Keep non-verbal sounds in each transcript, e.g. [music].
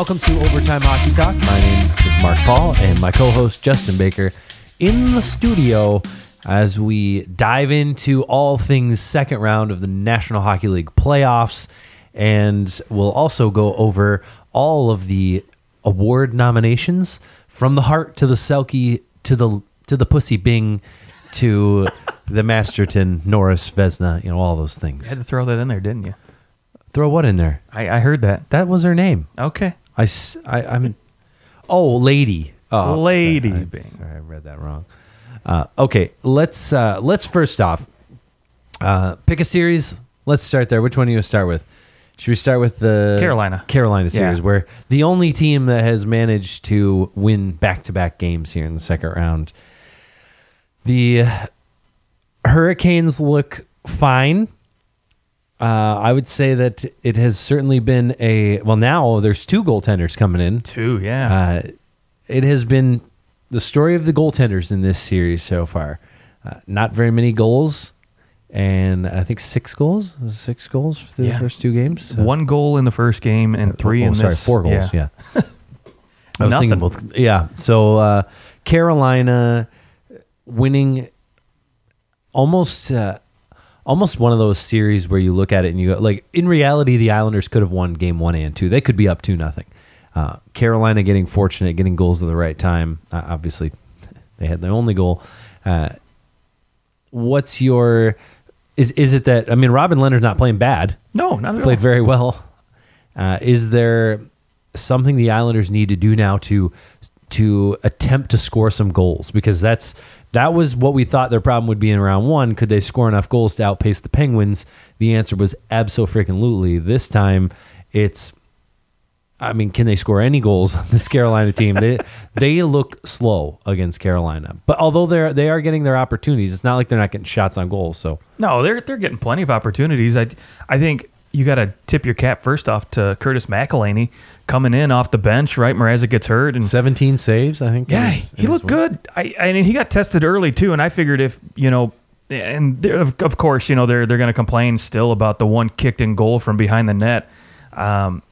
welcome to Overtime Hockey Talk. My name is Mark Paul, and my co host Justin Baker in the studio as we dive into all things second round of the National Hockey League playoffs. And we'll also go over all of the award nominations from the Hart to the Selke to the to the Pussy Byng to the Masterton Norris Vezina, you know, all those things. You had to throw that in there, didn't you? Throw what in there? I, I heard that. That was her name. Okay. I, s- I, I mean, oh, lady. Oh, Lady sorry, I, Byng. sorry, I read that wrong. Uh, okay, let's uh, let's first off uh, pick a series. Let's start there. Which one do you start with? Should we start with the Carolina. Carolina series, Yeah. where the only team that has managed to win back to back games here in the second round? The Hurricanes look fine. Uh, I would say that it has certainly been a well. Now there's two goaltenders coming in. Two, yeah. Uh, it has been the story of the goaltenders in this series so far. Uh, not very many goals, and I think six goals. Six goals for the Yeah. first two games. So- One goal in the first game and three oh, in sorry, this. four goals. Yeah. [laughs] I was Nothing. thinking both. Yeah. So uh, Carolina winning almost uh, almost one of those series where you look at it and you go like in reality the Islanders could have won game one and two. They could be up two nothing. Uh, Carolina getting fortunate, getting goals at the right time. Uh, obviously, [laughs] they had their only goal. Uh, what's your is is it that I mean Robin Lehner's not playing bad No, not at played all. very well. Uh, is there something the Islanders need to do now to to attempt to score some goals? Because that's that was what we thought their problem would be in round one. Could they score enough goals to outpace the Penguins? The answer was absolutely. This time, it's. I mean, can they score any goals on this Carolina team? They [laughs] they look slow against Carolina, but although they're they are getting their opportunities, it's not like they're not getting shots on goal. So No, they're they're getting plenty of opportunities. I I think you got to tip your cap first off to Curtis McElhinney coming in off the bench. Right, Mrazek gets hurt and 17 saves, I think. Yeah, he looked good. I, I mean, he got tested early too, and I figured if you know, and of, of course, you know they're they're going to complain still about the one kicked in goal from behind the net. Um,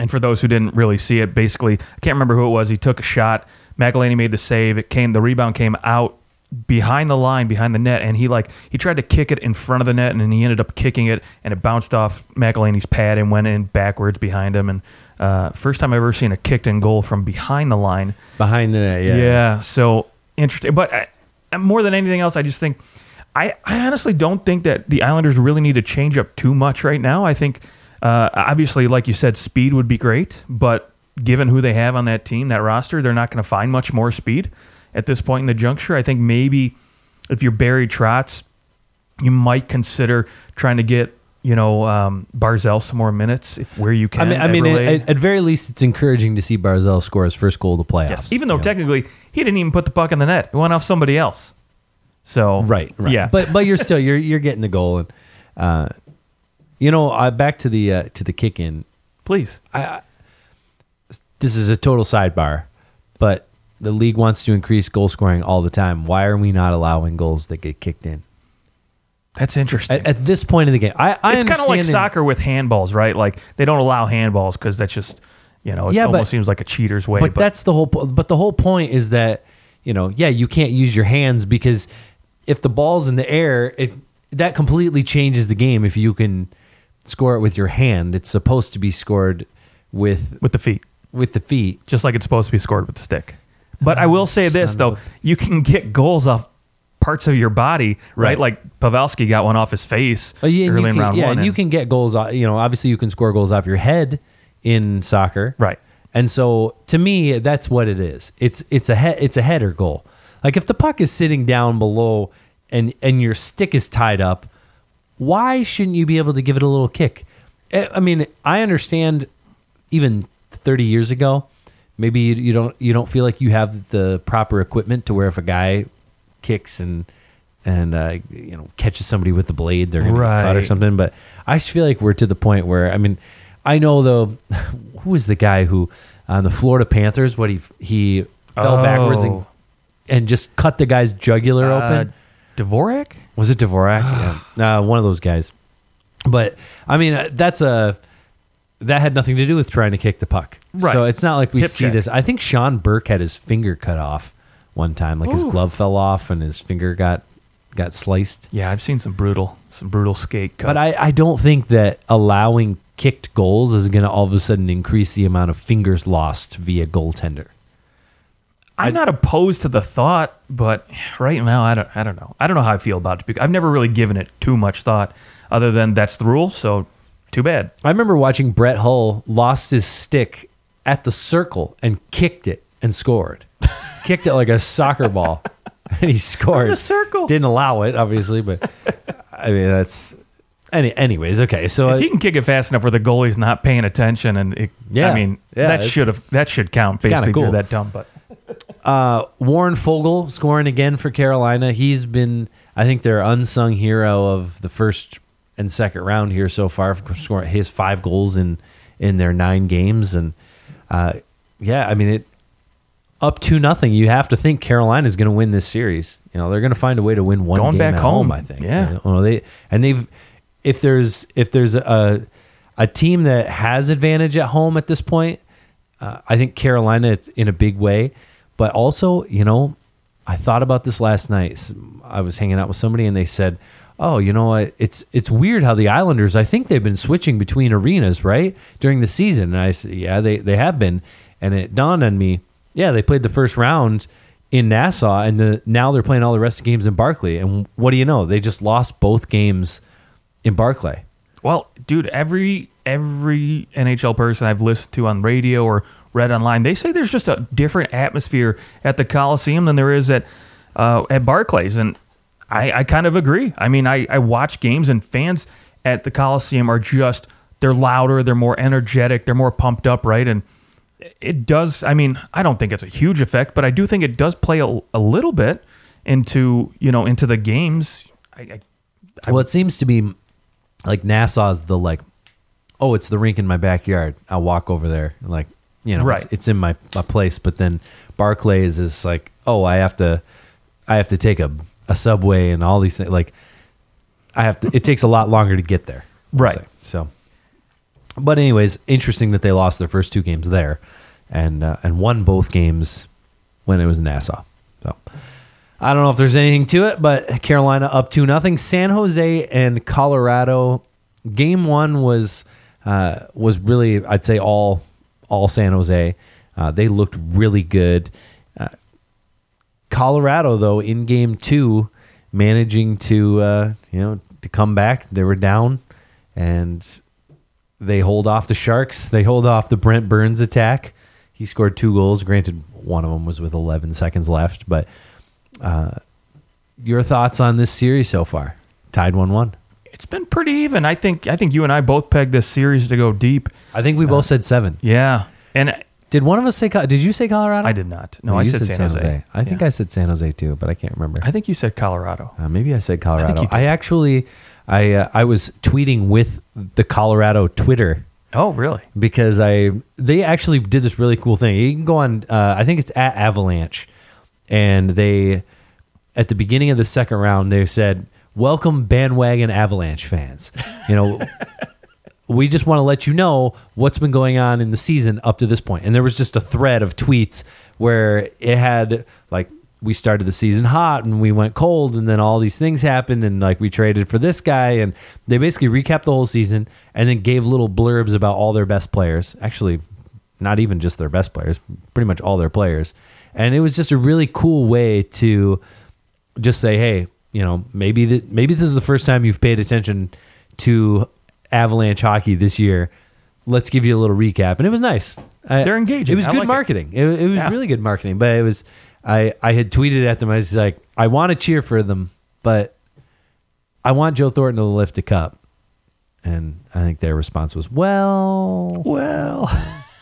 and for those who didn't really see it, basically, I can't remember who it was. He took a shot. McElhinney made the save. It came. The rebound came out behind the line, behind the net, and he like he tried to kick it in front of the net, and then he ended up kicking it, and it bounced off McElhinney's pad and went in backwards behind him. And uh, first time I've ever seen a kicked in goal from behind the line. behind the net. Yeah, Yeah. so interesting. But I, I- more than anything else, I just think I, I honestly don't think that the Islanders really need to change up too much right now. I think uh, obviously, like you said, speed would be great, but given who they have on that team, that roster, they're not going to find much more speed at this point in the juncture. I think maybe if you're Barry Trotz, you might consider trying to get you know um, Barzal some more minutes if, where you can. I mean, I at mean, at, at very least, it's encouraging to see Barzal score his first goal of the playoffs. Yes, even though you know. technically he didn't even put the puck in the net; it went off somebody else. So right, right, yeah, but but you're still you're you're getting the goal, and uh, you know, uh, back to the uh, to the kick in. please, I This is a total sidebar, but the league wants to increase goal scoring all the time. Why are we not allowing goals that get kicked in that's interesting. at, at this point in the game? I, I it's kind of like soccer with handballs, right? Like they don't allow handballs because that's just you know it Yeah, but- almost seems like a cheater's way. but, that's the whole po- but the whole point is that you know yeah you can't use your hands because if the ball's in the air if that completely changes the game if you can score it with your hand it's supposed to be scored with with the feet, with the feet just like it's supposed to be scored with the stick. But I will say this though: you can get goals off parts of your body, right? Right. Like Pavelski got one off his face Oh, yeah, and early you in can, round yeah, one. and you can get goals off- you know obviously you can score goals off your head in soccer Right. and so to me that's what it is it's it's a he- it's a header goal like if the puck is sitting down below and and your stick is tied up why shouldn't you be able to give it a little kick Eh, i mean i understand even 30 years ago maybe you, you don't you don't feel like you have the proper equipment to where if a guy kicks and and uh, you know catches somebody with the blade they're gonna get caught or something but i just feel like we're to the point where i mean i know though [laughs] who was the guy who on the florida panthers what he he fell backwards and, Oh. and just cut the guy's jugular Uh, open Dvorak. was it Dvorak? [sighs] yeah, uh, one of those guys. But I mean, uh, that's a that had nothing to do with trying to kick the puck. Right. So it's not like we Hip see check. this. I think Sean Burke had his finger cut off one time, like his Ooh. glove fell off and his finger got got sliced. Yeah, I've seen some brutal, some brutal skate cuts. But I, I don't think that allowing kicked goals is going to all of a sudden increase the amount of fingers lost via goaltender. I'm not opposed to the thought, but right now I don't. I don't know. I don't know how I feel about it. because I've never really given it too much thought, other than that's the rule. So too bad. I remember watching Brett Hull lost his stick at the circle and kicked it and scored. [laughs] kicked it like a soccer ball [laughs] and he scored. the circle. Didn't allow it, obviously, but I mean that's any anyways, okay. So If he can kick it fast enough where the goalie's not paying attention, and it, Yeah. I mean Yeah, that should have that should count basically. cool. That dumb, but uh, Warren Foegen scoring again for Carolina. He's been, I think, their unsung hero of the first and second round here so far. Scoring his five goals in in their nine games, and uh, yeah, I mean it. Up to nothing. You have to think Carolina is going to win this series. You know they're going to find a way to win one Going game back home. home. I think. Yeah. You know, they and they've if there's if there's a a team that has advantage at home at this point, uh, I think Carolina it's in a big way. But also, you know, I thought about this last night. I was hanging out with somebody and they said, "Oh, you know what? It's it's weird how the Islanders. I think they've been switching between arenas, right, during the season." And I said, "Yeah, they they have been." And it dawned on me, yeah, they played the first round in Nassau, and the, now they're playing all the rest of the games in Barclay. And what do you know? They just lost both games in Barclay. Well, dude, every every NHL person I've listened to on radio or read online, they say there's just a different atmosphere at the Coliseum than there is at uh, at Barclays, and I, I kind of agree. I mean, I, I watch games and fans at the Coliseum are just they're louder, they're more energetic, they're more pumped up, right? And it does. I mean, I don't think it's a huge effect, but I do think it does play a, a little bit into you know into the games. I, I, well, it seems to be like Nassau's the like, oh, it's the rink in my backyard. I'll walk over there. Like, you know, Right. it's, it's in my, my place. But then Barclays is like, oh, I have to, I have to take a, a subway and all these things. Like, I have to. It takes a lot longer to get there. Right. say. So, but anyways, interesting that they lost their first two games there, and uh, and won both games when it was Nassau. So. I don't know if there's anything to it, but Carolina up to nothing. San Jose and Colorado. Game one was uh, was really, I'd say, all all San Jose. Uh, they looked really good. Uh, Colorado, though, in game two, managing to uh, you know to come back. They were down, and they hold off the Sharks. They hold off the Brent Burns attack. He scored two goals. Granted, one of them was with 11 seconds left, but uh, your thoughts on this series so far? Tied one-one. It's been pretty even. I think I think you and I both pegged this series to go deep. I think we both said seven. Yeah, and Did one of us say? Did you say Colorado? I did not. No, I you said, San Jose. I think Yeah. I said San Jose too, but I can't remember. I think you said Colorado. Uh, maybe I said Colorado. you I, actually, I uh, I was tweeting with the Colorado Twitter Oh, really? because I they actually did this really cool thing. You can go on. Uh, I think it's at Avalanche, and they at the beginning of the second round they said, "Welcome bandwagon Avalanche fans." You know. [laughs] We just want to let you know what's been going on in the season up to this point. And there was just a thread of tweets where it had like we started the season hot and we went cold and then all these things happened and like we traded for this guy and they basically recapped the whole season and then gave little blurbs about all their best players. Actually, not even just their best players, pretty much all their players. And it was just a really cool way to just say, hey, you know, maybe that maybe this is the first time you've paid attention to Avalanche hockey this year. Let's give you a little recap, and it was nice. I- They're engaging. It was I good like it. marketing. It, it was Yeah. really good marketing, but it was. I I had tweeted at them. I was like, I want to cheer for them, but I want Joe Thornton to lift a cup. And I think their response was, well, Well,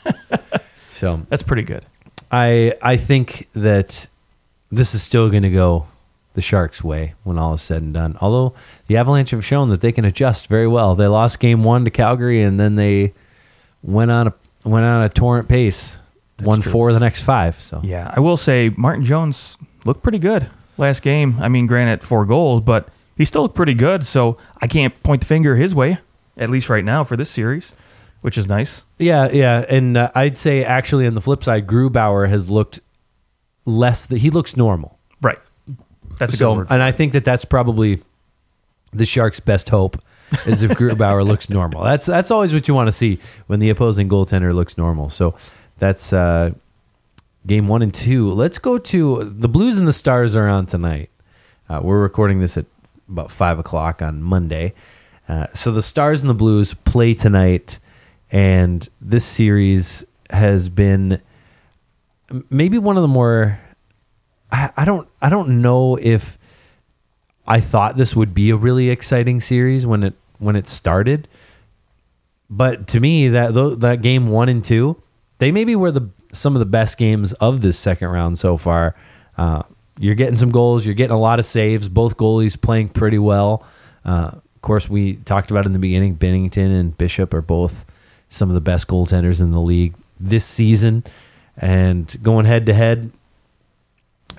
[laughs] so that's pretty good. I I think that this is still going to go the Sharks' way when all is said and done. Although the Avalanche have shown that they can adjust very well. They lost Game One to Calgary, and then they went on a went on a torrent pace, won true. four of the next five. So Yeah, I will say Martin Jones looked pretty good last game. I mean, granted, four goals, but he still looked pretty good. So I can't point the finger his way, at least right now for this series. which is nice. Yeah, yeah, and uh, I'd say actually on the flip side, Grubauer has looked less. That he looks normal. That's a So, good word. and I think that that's probably the Sharks' best hope is if Grubauer looks normal. That's that's always what you want to see when the opposing goaltender looks normal. So that's uh, game one and two. Let's go to the Blues and the Stars are on tonight. Uh, we're recording this at about five o'clock on Monday. Uh, so the Stars and the Blues play tonight, and this series has been maybe one of the more. I, I don't. I don't know if I thought this would be a really exciting series when it when it started. But to me, that that game one and two, they maybe were the some of the best games of this second round so far. Uh, you're getting some goals. You're getting a lot of saves. Both goalies playing pretty well. Uh, of course, we talked about in the beginning. Binnington and Bishop are both some of the best goaltenders in the league this season. And going head to head,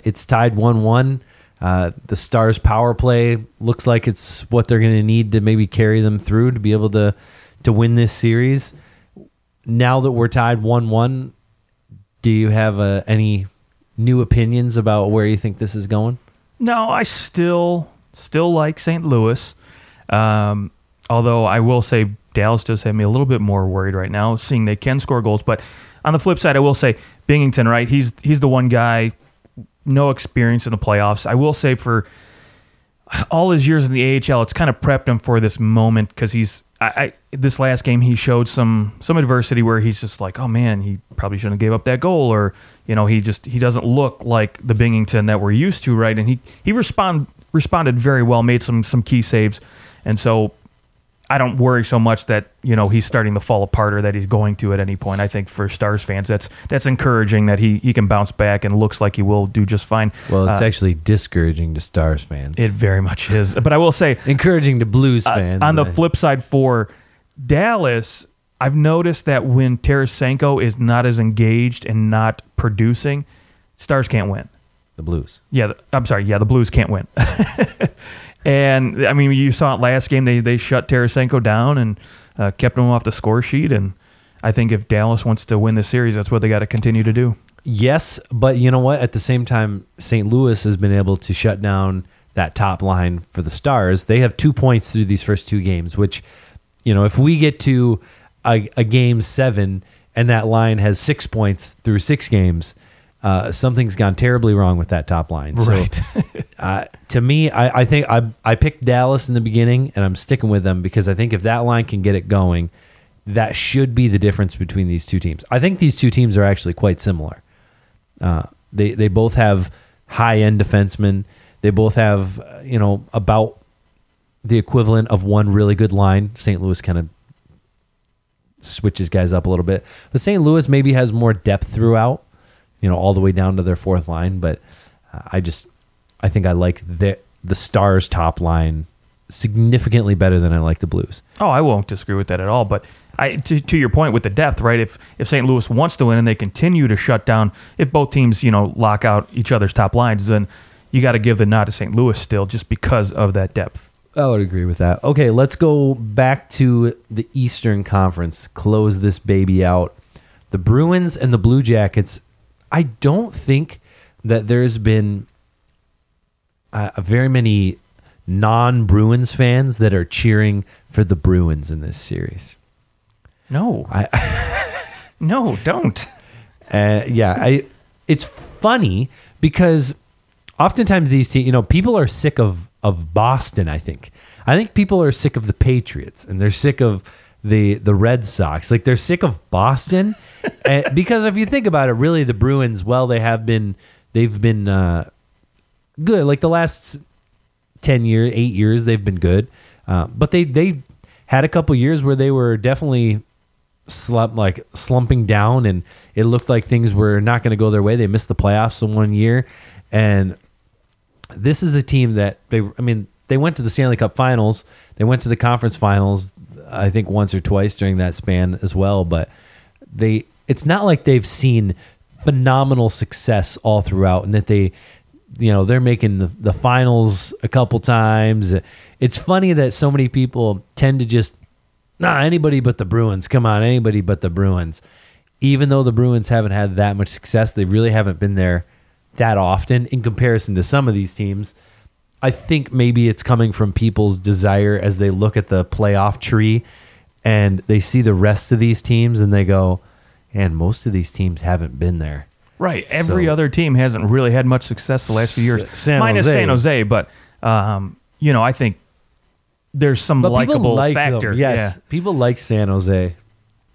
it's tied 1 1. Uh, the Stars' power play looks like it's what they're going to need to maybe carry them through to be able to, to win this series. Now that we're tied 1 1, do you have uh, any new opinions about where you think this is going? No, I still still like St. Louis. Um, although I will say Dallas does have me a little bit more worried right now, seeing they can score goals. But on the flip side, I will say Binnington, right? He's he's the one guy, no experience in the playoffs. I will say for all his years in the AHL, it's kind of prepped him for this moment because he's I, I this last game he showed some some adversity where he's just like, oh man, he probably shouldn't have gave up that goal, or you know, he just he doesn't look like the Binnington that we're used to, right? And he he respond responded very well, made some some key saves, and so I don't worry so much that you know he's starting to fall apart or that he's going to at any point. I think for Stars fans, that's that's encouraging that he he can bounce back and looks like he will do just fine. Well, it's Uh, actually discouraging to Stars fans. it very much is, but I will say [laughs] encouraging to Blues uh, fans. on the I- flip side for Dallas, I've noticed that when Tarasenko is not as engaged and not producing, Stars can't win. the Blues. Yeah, the- I'm sorry. Yeah, the Blues can't win. [laughs] and I mean, you saw it last game. They they shut Tarasenko down and uh, kept him off the score sheet. And I think if Dallas wants to win the series, that's what they got to continue to do. Yes, but you know what? At the same time, St. Louis has been able to shut down that top line for the Stars. They have two points through these first two games, which, you know, if we get to a, a game seven and that line has six points through six games, uh, something's gone terribly wrong with that top line. So, [laughs] uh, to me, I, I think I, I picked Dallas in the beginning, and I'm sticking with them because I think if that line can get it going, that should be the difference between these two teams. I think these two teams are actually quite similar. Uh, they they both have high end defensemen. They both have you know about the equivalent of one really good line. St. Louis kind of switches guys up a little bit, but St. Louis maybe has more depth throughout. You know, all the way down to their fourth line. But uh, I just I think I like the the Stars top line significantly better than I like the Blues. Oh, I won't disagree with that at all. But I, to, to your point with the depth, right? If if St. Louis wants to win and they continue to shut down, if both teams you know lock out each other's top lines, then you got to give the nod to St. Louis still, just because of that depth. I would agree with that. Okay, let's go back to the Eastern Conference. Close this baby out. The Bruins and the Blue Jackets. I don't think that there's been uh, very many non-Bruins fans that are cheering for the Bruins in this series. No, I, [laughs] no, don't. Uh, yeah, I. It's funny because oftentimes these teams, you know, people are sick of of Boston. I think. I think people are sick of the Patriots and they're sick of the the Red Sox. Like they're sick of Boston, [laughs] and, because if you think about it, really the Bruins. Well, they have been. They've been uh, good. Like the last ten years, eight years, they've been good. Uh, but they they had a couple years where they were definitely slump like slumping down and it looked like things were not going to go their way. They missed the playoffs in one year and this is a team that they I mean they went to the Stanley Cup finals. They went to the conference finals I think once or twice during that span as well, but they it's not like they've seen phenomenal success all throughout and that they you know they're making the, the finals a couple times it's funny that so many people tend to just Nah, anybody but the Bruins. Come on, anybody but the Bruins. Even though the Bruins haven't had that much success, they really haven't been there that often in comparison to some of these teams. I think maybe it's coming from people's desire as they look at the playoff tree and they see the rest of these teams and they go, and most of these teams haven't been there. Right. Every So- other team hasn't really had much success the last few years, San minus Jose. San Jose. But um, you know, I think there's some But likable like factor. them. Yes, people like San Jose.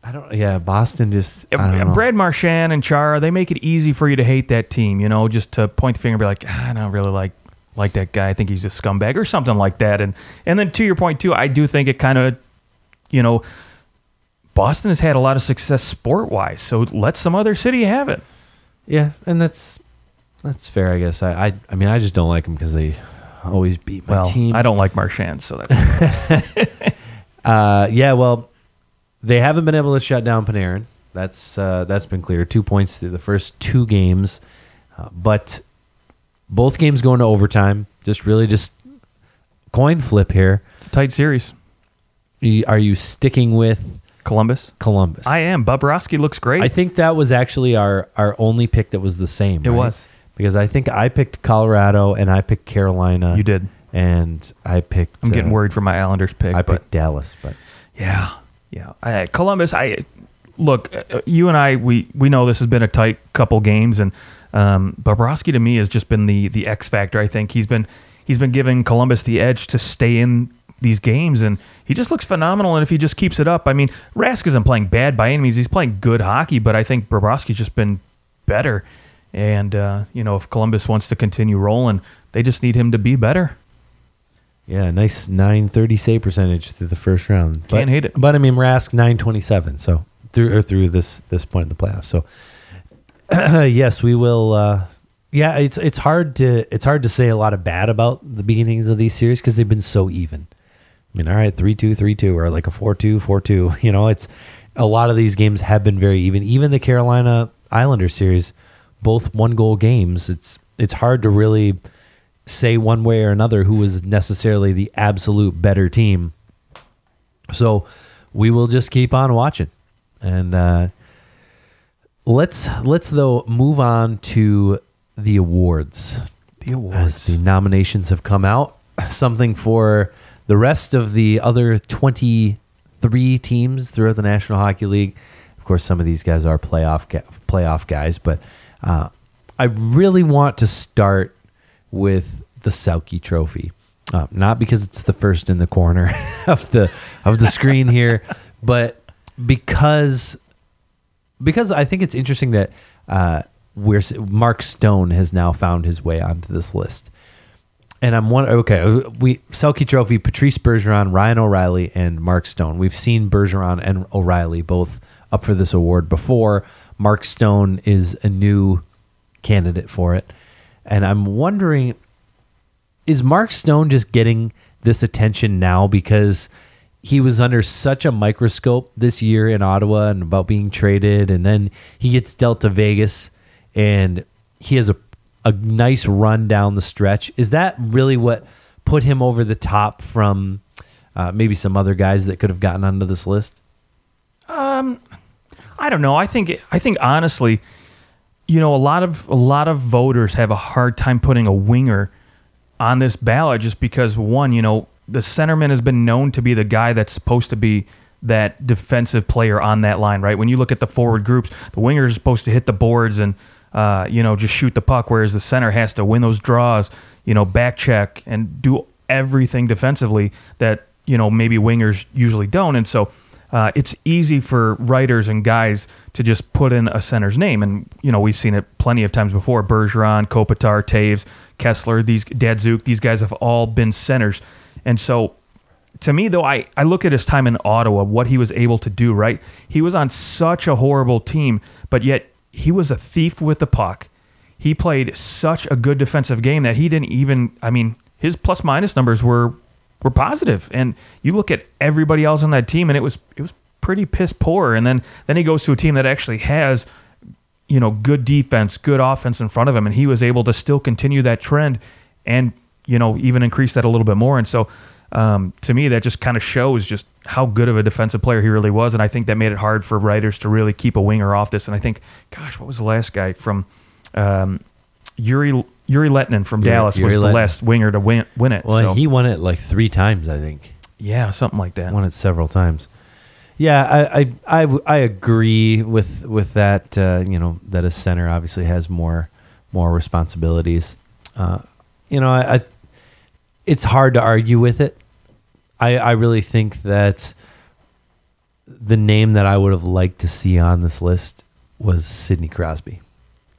I don't. Yeah, Boston just. I don't know. Brad Marchand and Chara, they make it easy for you to hate that team. You know, just to point the finger and be like, ah, I don't really like like that guy. I think he's a scumbag or something like that. And and then to your point too, I do think it kind of, you know, Boston has had a lot of success sport wise. So let some other city have it. Yeah, and that's that's fair, I guess. I I, I mean, I just don't like them because they always beat my Well, team. I don't like Marchand, so that's [laughs] Uh, yeah, well, they haven't been able to shut down Panarin. That's uh, that's been clear. Two points through the first two games, uh, but both games going to overtime. Just really just coin flip here. it's a tight series. Are you sticking with Columbus. Columbus? I am. Bobrovsky looks great. I think that was actually our our only pick that was the same. It right? was. because I think I picked Colorado and I picked Carolina. you did. and I picked. I'm getting uh, worried for my Islanders pick. I picked Dallas, but Yeah, yeah. I, Columbus. I look. uh, You and I. We we know this has been a tight couple games, and um, Bobrovsky to me has just been the the X factor. I think he's been he's been giving Columbus the edge to stay in these games, and he just looks phenomenal. And if he just keeps it up, I mean, Rask isn't playing bad by any means. He's playing good hockey, but I think Bobrovsky's just been better. And uh, you know, if Columbus wants to continue rolling, they just need him to be better. yeah, nice nine thirty save percentage through the first round. Can't hate it. But I mean, Rask nine twenty seven. So through or through this this point in the playoffs. So [clears throat] yes, we will. Uh, yeah, it's it's hard to it's hard to say a lot of bad about the beginnings of these series because they've been so even. I mean, all right, three two, three two, or like a four two, four two. [laughs] You know, it's a lot of these games have been very even. Even the Carolina Islander series, both one goal games. It's it's hard to really say one way or another who was necessarily the absolute better team. So we will just keep on watching, and uh, let's let's though move on to the awards The as awards. the nominations have come out. Something for the rest of the other 23 teams throughout the National Hockey League. Of course, some of these guys are playoff playoff guys, but uh, I really want to start with the Selke Trophy. Uh, not because it's the first in the corner [laughs] of the of the screen here, [laughs] but because because I think it's interesting that uh, we're Mark Stone has now found his way onto this list, and I'm one. Okay, we Selke Trophy, Patrice Bergeron, Ryan O'Reilly, and Mark Stone. We've seen Bergeron and O'Reilly both up for this award before. Mark Stone is a new candidate for it, and I'm wondering is Mark Stone just getting this attention now because he was under such a microscope this year in Ottawa and about being traded, and then he gets dealt to Vegas, and he has a a nice run down the stretch. Is that really what put him over the top from uh, maybe some other guys that could have gotten onto this list? Um, I don't know. I think I think honestly, you know, a lot of a lot of voters have a hard time putting a winger on this ballot just because one, you know, the centerman has been known to be the guy that's supposed to be that defensive player on that line, right? When you look at the forward groups, the wingers are supposed to hit the boards and uh, you know just shoot the puck, whereas the center has to win those draws, you know, back check and do everything defensively that you know maybe wingers usually don't, and so uh, it's easy for writers and guys to just put in a center's name. And, you know, we've seen it plenty of times before. Bergeron, Kopitar, Toews, Kesler, these Datsyuk, these guys have all been centers. And so to me, though, I, I look at his time in Ottawa, what he was able to do, right? He was on such a horrible team, but yet he was a thief with the puck. He played such a good defensive game that he didn't even, I mean, his plus minus numbers were were positive. And you look at everybody else on that team, and it was it was pretty piss poor. And then then he goes to a team that actually has you know good defense, good offense in front of him, and he was able to still continue that trend and you know even increase that a little bit more. And so Um, to me, that just kind of shows just how good of a defensive player he really was, and I think that made it hard for writers to really keep a winger off this. And I think, gosh, what was the last guy from um, Yuri Yuri Lehtinen from Yuri- Dallas Yuri was the last winger to win win it. Well, so, he won it like three times, I think. yeah, something like that. Won it several times. Yeah, I I I agree with with that. Uh, you know that a center obviously has more more responsibilities. Uh, you know, I, I it's hard to argue with it. I I really think that the name that I would have liked to see on this list was Sidney Crosby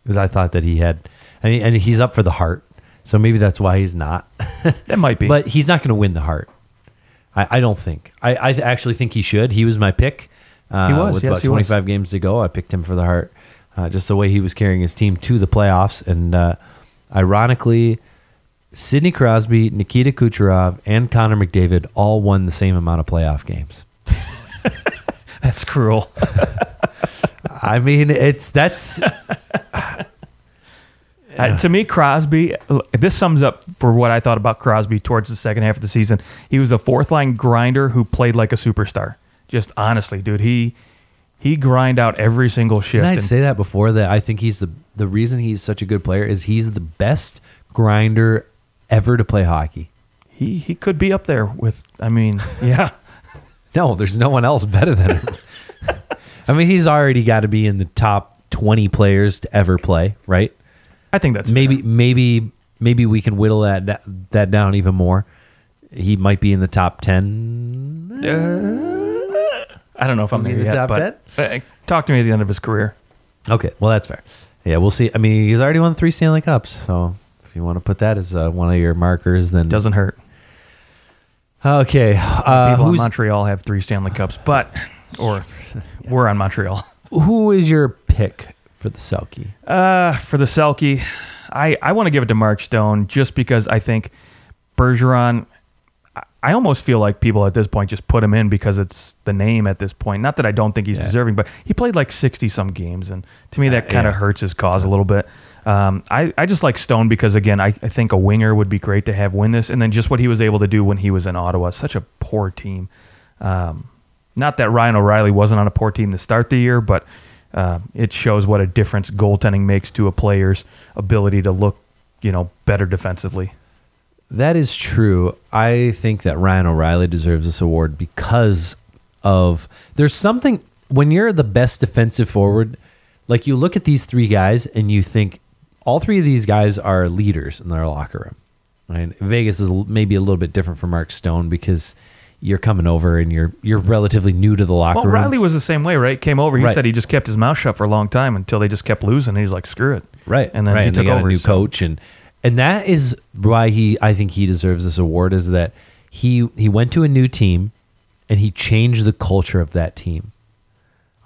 because I thought that he had. I mean, and he's up for the Hart, so maybe that's why he's not. [laughs] That might be. But he's not going to win the Hart. I, I don't think. I, I actually think he should. He was my pick. Uh, He was, with yes, about he was. 25 games to go. I picked him for the Hart. Uh, just the way he was carrying his team to the playoffs, and uh, ironically, Sidney Crosby, Nikita Kucherov, and Connor McDavid all won the same amount of playoff games. [laughs] That's cruel. [laughs] I mean, it's that's Uh, to me, Crosby, this sums up for what I thought about Crosby towards the second half of the season. He was a fourth line grinder who played like a superstar. Just honestly, dude, he he grind out every single shift. Didn't I say that before? That I think he's the the reason he's such a good player is he's the best grinder ever to play hockey. he he could be up there with. I mean, [laughs] yeah, No, there's no one else better than him. [laughs] I mean, he's already got to be in the top 20 players to ever play, right? I think that's maybe fair. maybe maybe we can whittle that that down even more. He might be in the top 10. I don't know if I'm Maybe there the yet, top but uh, talk to me at the end of his career. Okay, well that's fair. Yeah, we'll see. I mean, he's already won three Stanley Cups, so if you want to put that as uh, one of your markers, then Doesn't hurt. Okay, uh, People in who's Montreal have three Stanley Cups, but or we're on Montreal. who is your pick for the Selke? Uh, for the Selke, I, I want to give it to Mark Stone just because I think Bergeron. I- I almost feel like people at this point just put him in because it's the name at this point. Not that I don't think he's deserving, but he played like sixty some games, and to me that kind of hurts his cause a little bit. Um, I, I just like Stone because again, I, I think a winger would be great to have win this, and then just what he was able to do when he was in Ottawa, such a poor team. Um, not that Ryan O'Reilly wasn't on a poor team to start the year, but uh, it shows what a difference goaltending makes to a player's ability to look, you know, better defensively. That is true. I think that Ryan O'Reilly deserves this award because of there's something when you're the best defensive forward, like you look at these three guys and you think all three of these guys are leaders in their locker room. Right? Vegas is maybe a little bit different from Mark Stone because you're coming over and you're you're relatively new to the locker Well, room. Well, Riley was the same way, right? Came over. He Right. said he just kept his mouth shut for a long time until they just kept losing. And he's like, screw it. right And then right he and took they got over. a new so- coach and and that is why he i think he deserves this award is that he he went to a new team and he changed the culture of that team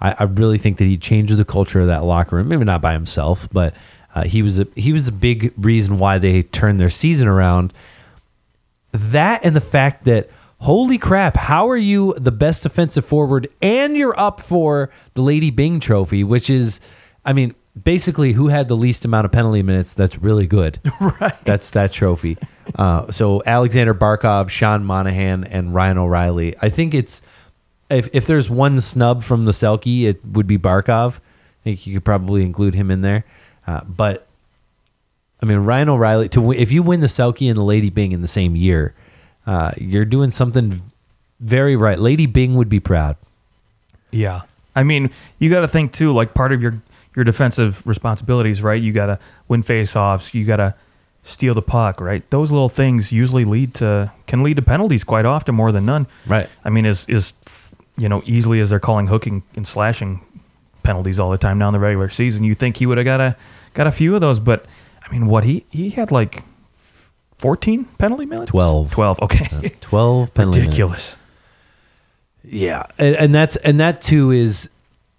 i, I really think that he changed the culture of that locker room maybe not by himself but uh, he was a he was a big reason why they turned their season around. That and the fact that holy crap how are you the best defensive forward and you're up for the lady byng trophy which is i mean basically who had the least amount of penalty minutes that's really good. [laughs] Right. That's that trophy. Uh, so alexander barkov sean monahan and ryan o'reilly. I think it's if, if there's one snub from the selke it would be barkov. I think you could probably include him in there uh, but I mean, Ryan O'Reilly to win, if you win the Selke and the Lady Byng in the same year, uh, you're doing something very right. Lady Byng would be proud. Yeah. I mean, you got to think too. Like part of your your defensive responsibilities, right? You got to win faceoffs. You got to steal the puck, right? Those little things usually lead to can lead to penalties quite often, more than none. Right. I mean, as is you know easily as they're calling hooking and slashing penalties all the time now in the regular season, you think he would have got a got a few of those, but I mean, what he he had like fourteen penalty minutes, 12. twelve. Okay, Twelve [laughs] penalty minutes. ridiculous. Yeah, and, and that's and that too is,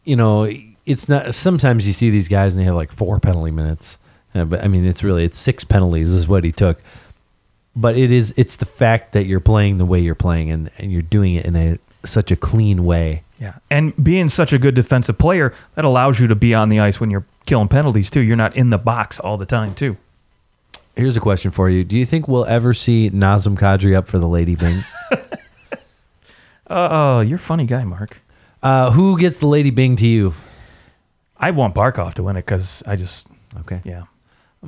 you know, it's not. Sometimes you see these guys and they have like four penalty minutes, Uh, but I mean, it's really it's six penalties is what he took. But it is it's the fact that you're playing the way you're playing and, and you're doing it in a such a clean way. Yeah, and being such a good defensive player, that allows you to be on the ice when you're killing penalties too. You're not in the box all the time too. Here's a question for you: Do you think we'll ever see Nazem Kadri up for the Lady Byng? [laughs] Oh, you're a funny guy, Mark. Uh, who gets the Lady Byng to you? I want Barkov to win it because I just, Okay. yeah.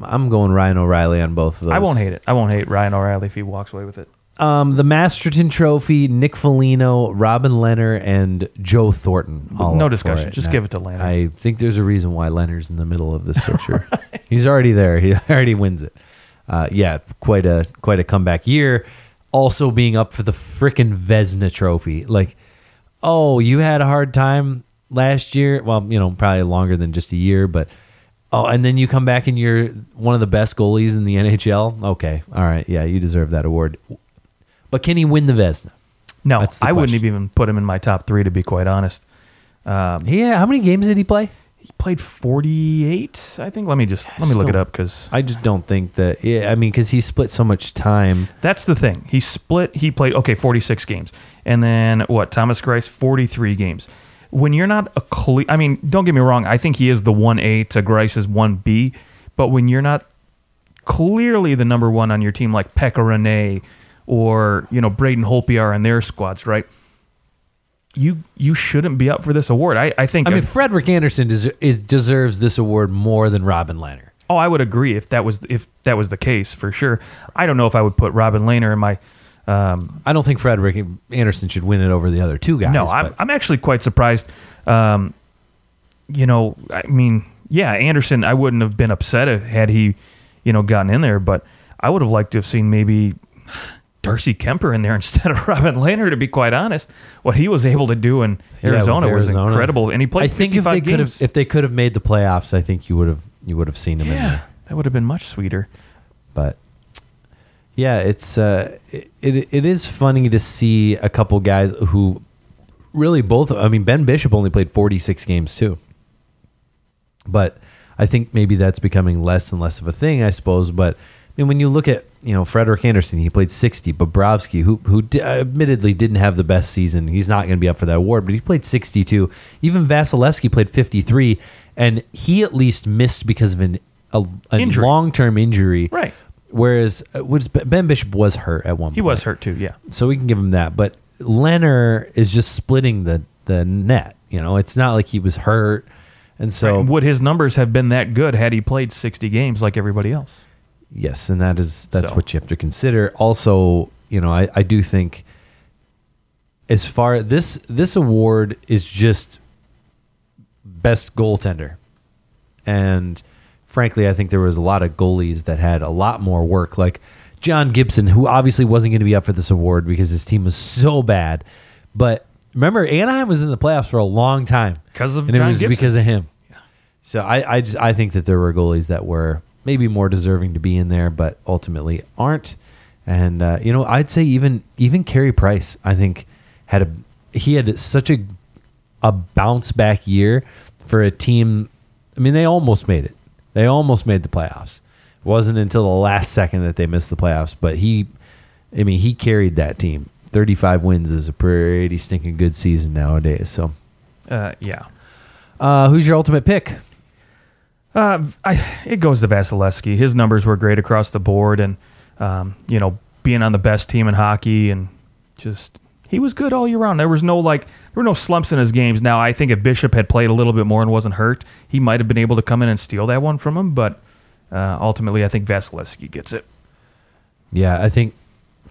I'm going Ryan O'Reilly on both of those. I won't hate it. I won't hate Ryan O'Reilly if he walks away with it. Um, the Masterton Trophy, Nick Foligno, Robin Lehner, and Joe Thornton. all No up for discussion. Just give it to Lehner. I think there's a reason why Lehner's in the middle of this picture. [laughs] He's already there. He [laughs] already wins it. Uh, yeah, quite a quite a comeback year. Also being up for the frickin' Vezina Trophy. Like, oh, you had a hard time last year. Well, you know, probably longer than just a year, but oh, and then you come back and you're one of the best goalies in the [laughs] NHL. Okay, all right, yeah, you deserve that award. But can he win the Vezina? No, That's the I wouldn't question. even put him in my top three, to be quite honest. Um, Yeah, how many games did he play? he played 48, I think. Let me just let me look it up because I just don't think that. Yeah, I mean, because he split so much time. that's the thing. He split. He played okay, 46 games, and then what? Thomas Greiss, 43 games. When you're not a clear, I mean, don't get me wrong. I think he is the one A to Greiss's one B, but when you're not clearly the number one on your team, like Pekka Rinne or you know Braden Holtby are in their squads, right? You you shouldn't be up for this award. I, I think I mean, Frederik Andersen des- is, deserves this award more than Robin Lehner. Oh, I would agree if that was if that was the case for sure. I don't know if I would put Robin Lehner in my. Um, I don't think Frederik Andersen should win it over the other two guys. no, I'm, but- I'm actually quite surprised. Um, you know, I mean, yeah, Andersen. I wouldn't have been upset if, had he, you know, gotten in there, but I would have liked to have seen maybe Darcy Kuemper in there [laughs] instead of Robin Lehner. To be quite honest, what he was able to do in Yeah, Arizona, was incredible, and he played. I think if 55 they could have if they could have made the playoffs, I think you would have you would have seen him in yeah, there. that would have been much sweeter. But yeah, it's uh, it, it it is funny to see a couple guys who really both. I mean, Ben Bishop only played forty six games too, but I think maybe that's becoming less and less of a thing. I suppose, but. Mean, when you look at you know Frederik Andersen, he played sixty. Bobrovsky, who who di- admittedly didn't have the best season, he's not going to be up for that award, but he played sixty two. Even Vasilevskiy played fifty three, and he at least missed because of an a, a Injury. long term injury. Right. Whereas uh, was Ben Bishop was hurt at one point. He was hurt too. Yeah. so we can give him that. But Lehner is just splitting the the net. You know, it's not like he was hurt, and so Right. Would his numbers have been that good had he played 60 games like everybody else? Yes, and that is that's So. what you have to consider. Also, you know, I, I do think as far this this award is just best goaltender, and frankly, I think there was a lot of goalies that had a lot more work, like John Gibson, who obviously wasn't going to be up for this award because his team was so bad. But remember, Anaheim was in the playoffs for a long time because of and it John was Gibson. because of him. So I, I just I think that there were goalies that were maybe more deserving to be in there, but ultimately aren't. And uh, you know, I'd say even even Carey Price, I think had a he had such a a bounce back year for a team. I mean, they almost made it. They almost made the playoffs. It wasn't until the last second that they missed the playoffs, but he, I mean, he carried that team. Thirty-five wins is a pretty stinking good season nowadays. So, Uh, yeah. uh, who's your ultimate pick? Uh, I, it goes to Vasilevskiy. His numbers were great across the board, and um, you know, being on the best team in hockey, and just he was good all year round. There was no like, there were no slumps in his games. Now, I think if Bishop had played a little bit more and wasn't hurt, he might have been able to come in and steal that one from him. But uh, ultimately, I think Vasilevskiy gets it. Yeah, I think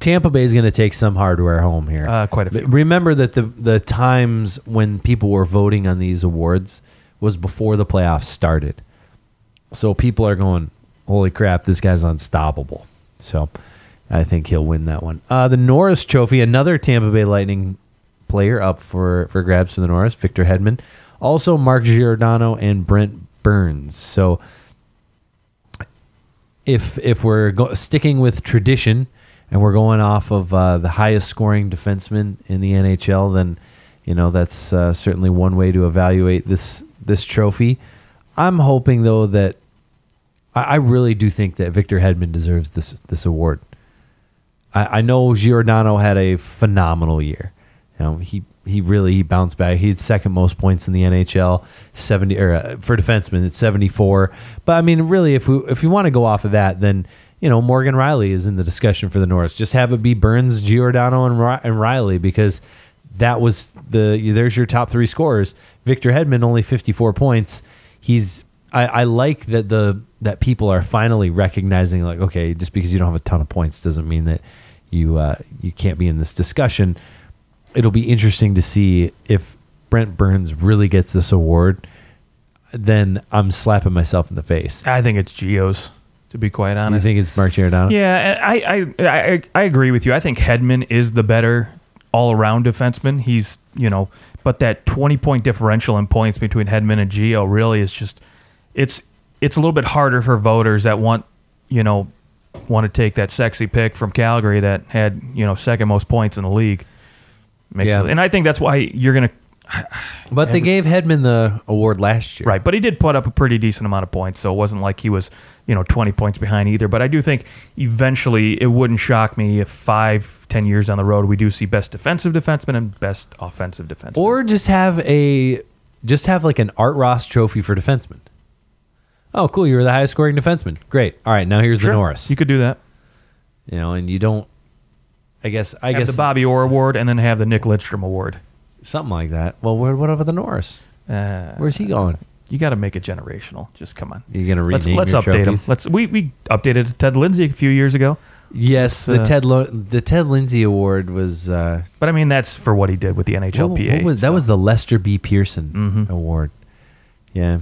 Tampa Bay is going to take some hardware home here. Uh, quite a few. Remember that the the times when people were voting on these awards was before the playoffs started. So people are going, "Holy crap, this guy's unstoppable." So I think he'll win that one. Uh, the Norris Trophy, another Tampa Bay Lightning player up for for grabs for the Norris, Victor Hedman, also Mark Giordano and Brent Burns. So if if we're go- sticking with tradition and we're going off of uh, the highest scoring defenseman in the NHL, then you know that's uh, certainly one way to evaluate this this trophy. I'm hoping though that I, I really do think that Victor Hedman deserves this this award. I, I know Giordano had a phenomenal year. You know, he he really he bounced back. He had second most points in the NHL, seventy or uh, for defensemen it's seventy four. But I mean, really, if we if you want to go off of that, then you know Morgan Rielly is in the discussion for the Norris. Just have it be Burns, Giordano, and and Rielly because that was the there's your top three scorers. Victor Hedman only 54 points. He's I, I like that the that people are finally recognizing like okay, just because you don't have a ton of points doesn't mean that you uh, you can't be in this discussion. It'll be interesting to see if Brent Burns really gets this award. Then I'm slapping myself in the face. I think it's Geo's, to be quite You honest. think it's Mark Giordano? Yeah, I, I, I, I agree with you. I think Hedman is the better all around defenseman. He's, you know, but that 20 point differential in points between Hedman and Geo really is just, it's, it's a little bit harder for voters that want, you know, want to take that sexy pick from Calgary that had, you know, second most points in the league. Makes Yeah. it- and I think that's why you're going to, But they gave Hedman the award last year. Right, but he did put up a pretty decent amount of points, so it wasn't like he was, you know, 20 points behind either. But I do think eventually it wouldn't shock me if five, ten years down the road we do see best defensive defenseman and best offensive defenseman. Or just have a just have like an Art Ross trophy for defenseman. Oh, cool! You were the highest scoring defenseman. Great. All right, now here's Sure, the Norris. You could do that. You know, and you don't. I guess. I have guess the Bobby Orr Award and then have the Nick Lidstrom Award. something like that. Well, where, what about the Norris? Uh, Where's he going? you got to make it generational. Just come on. You're gonna Let's rename let's your update him. trophies? Let's we we updated Ted Lindsay a few years ago, Yes, the uh, Ted Lo- the Ted Lindsay Award was. Uh, but I mean that's for what he did with the what- NHLPA. what was, that so. was the Lester B. Pearson Mhm. Award. Yeah.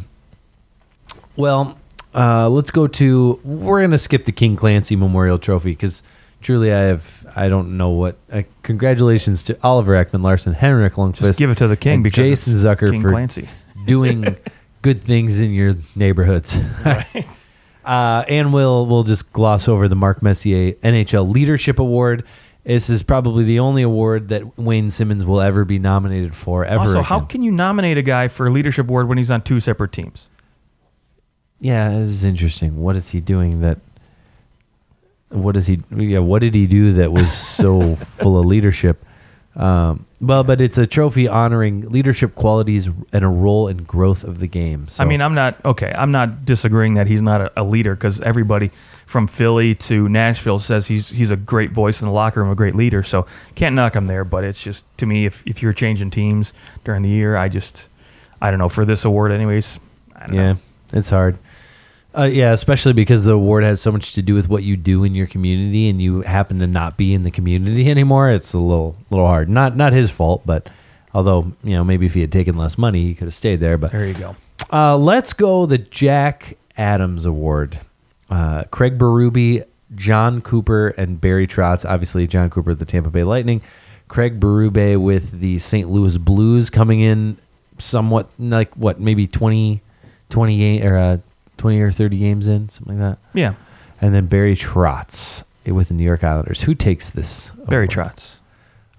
Well, uh, let's go to. We're gonna skip the King Clancy Memorial Trophy because truly, I have. I don't know what. Uh, congratulations to Oliver Ekman-Larsson, Henrik Lundqvist, just give it to the king because Jason Zucker King for Clancy. [laughs] doing good things in your neighborhoods. [laughs] Right. Uh, and we'll we'll just gloss over the Mark Messier NHL Leadership Award. This is probably the only award that Wayne Simmonds will ever be nominated for ever. Also, how can you nominate a guy for a leadership award when he's on two separate teams? Yeah, this is interesting. What is he doing that? What is he? Yeah, what did he do that was so [laughs] full of leadership? Um, well, but it's a trophy honoring leadership qualities and a role in growth of the game. So, I mean, I'm not okay. I'm not disagreeing that he's not a, a leader because everybody from Philly to Nashville says he's he's a great voice in the locker room, a great leader. So can't knock him there. But it's just to me, if if you're changing teams during the year, I just I don't know for this award, anyways. I don't Yeah, know. it's hard. Uh, yeah, especially because the award has so much to do with what you do in your community, and you happen to not be in the community [laughs] anymore. It's a little, little hard. Not, not his fault, but although you know, maybe if he had taken less money, he could have stayed there. But There you go. uh, let's go the Jack Adams Award. Uh, Craig Berube, Jon Cooper, and Barry Trotz. Obviously, Jon Cooper, the Tampa Bay Lightning. Craig Berube with the St. Louis Blues coming in somewhat like what, maybe 20, 28 or uh, 20 or 30 games in, something like that. Yeah, And then Barry Trotz with the New York Islanders. Who takes this? Barry award? Trotz.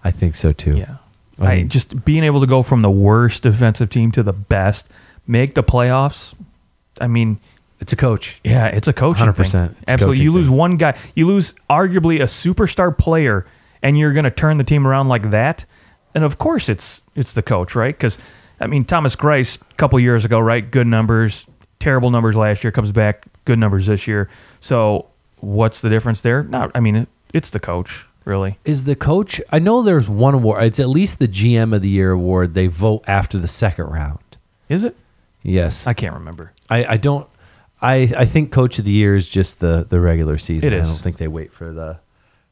I think so too. Yeah. I I just being able to go from the worst defensive team to the best, make the playoffs. I mean, It's a coach. Yeah, it's a coach. 100%. thing. Absolutely. You lose thing. one guy, you lose arguably a superstar player, and you're going to turn the team around like that. And of course, it's it's the coach, right? Because I mean, Thomas Greiss a couple years ago, right? Good numbers, terrible numbers last year. Comes back, good numbers this year. So what's the difference there? Not, I mean, it, it's the coach, really. Is the coach? I know there's one award. It's at least the GM of the Year award. They vote after the second round. Is it? Yes, I can't remember. I, I don't. I, I think coach of the year is just the, the regular season. It is. I don't think they wait for the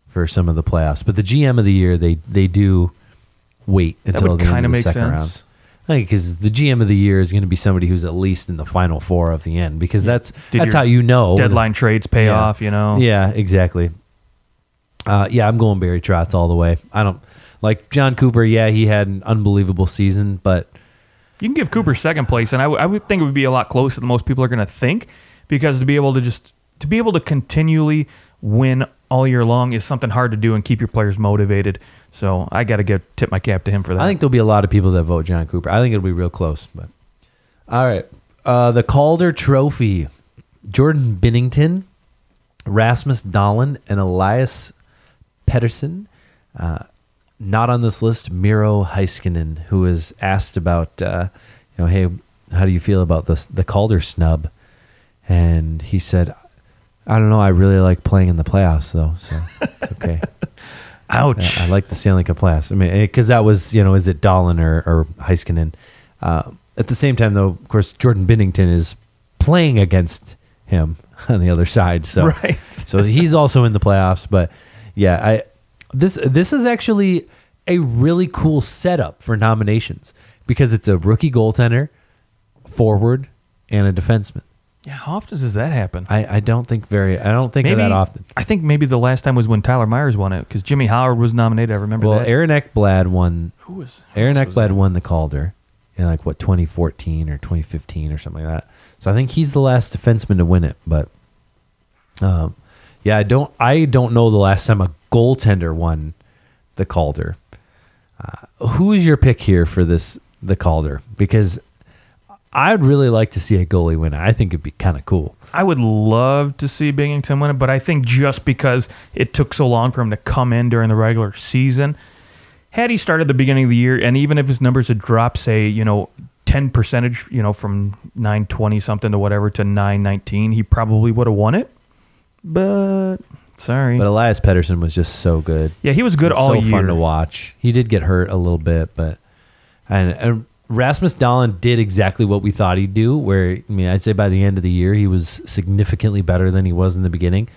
for some of the playoffs. But the GM of the year, they they do wait That until would the end of of the make second sense. round. Think because the GM of the year is going to be somebody who's at least in the final four of the end because that's Did that's your how you know Deadline trades pay Yeah. off, you know. Yeah, exactly. Uh, yeah, I'm going Barry Trotz all the way. I don't like Jon Cooper. Yeah, he had an unbelievable season, but You can give Cooper second place, and I, w- I would think it would be a lot closer than most people are going to think, because to be able to just to be able to continually win all year long is something hard to do and keep your players motivated. So I got to get tip my cap to him for that. I think there'll be a lot of people that vote Jon Cooper. I think it'll be real close. But all right, uh, the Calder Trophy: Jordan Binnington, Rasmus Dahlin, and Elias Pettersson. Uh, not on this list, Miro Heiskanen, who was asked about, uh, you know, hey, how do you feel about this the Calder snub? And he said, I don't know. I really like playing in the playoffs, though, so it's okay. [laughs] Ouch. I like the Stanley Cup playoffs. I mean, because that was you know, is it Dahlin or or Heiskanen? Uh, at the same time, though, of course, Jordan Binnington is playing against him [laughs] on the other side, so Right. [laughs] so he's also in the playoffs. But yeah, I this this is actually a really cool setup for nominations because it's a rookie goaltender, forward, and a defenseman. Yeah, how often does that happen? I, I don't think very I don't think of that often. I think maybe the last time was when Tyler Myers won it because Jimmy Howard was nominated. I remember Well, that. Aaron Ekblad won who was who Aaron else was Ekblad won the Calder in like what 2014 or 2015 or something like that. So I think he's the last defenseman to win it. But um, yeah, I don't I don't know the last time a goaltender won the Calder. Uh, who is your pick here for this the Calder? Because I'd really like to see a goalie win. I think it'd be kind of cool. I would love to see Binnington win it, but I think just because it took so long for him to come in during the regular season, had he started the beginning of the year, and even if his numbers had dropped, say, you know, 10 percentage, you know, from 920 something to whatever to 919, he probably would have won it. But sorry. But Elias Pettersson was just so good. yeah, he was good all so year. fun to watch. He did get hurt a little bit, but and, and Rasmus Dahlin did exactly what we thought he'd do. Where I mean, I'd say by the end of the year, he was significantly better than he was in the beginning.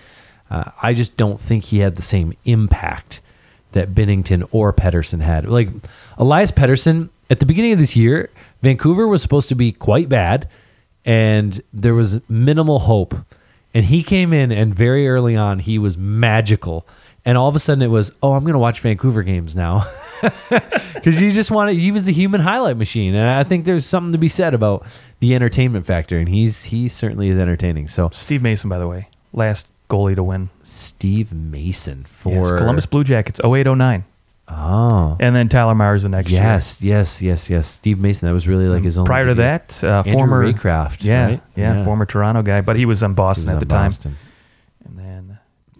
Uh, I just don't think he had the same impact that Binnington or Pettersson had. Like Elias Pettersson at the beginning of this year, Vancouver was supposed to be quite bad, and there was minimal hope. And he came in, and very early on, he was magical. And all of a sudden, it was, oh, I'm going to watch Vancouver games now, [laughs] because you just want to. He was a human highlight machine, and I think there's something to be said about the entertainment factor. And he's he certainly is entertaining. So Steve Mason, by the way, last goalie to win. Steve Mason for Yes, Columbus Blue Jackets, 0809. Oh, And then Tyler Myers the next year. yes, yes, yes, yes. Steve Mason. That was really like his own. Prior to that, uh, Andrew former Raycroft, yeah, right? yeah, Yeah. former Toronto guy, but he was in Boston was at the time, Boston. then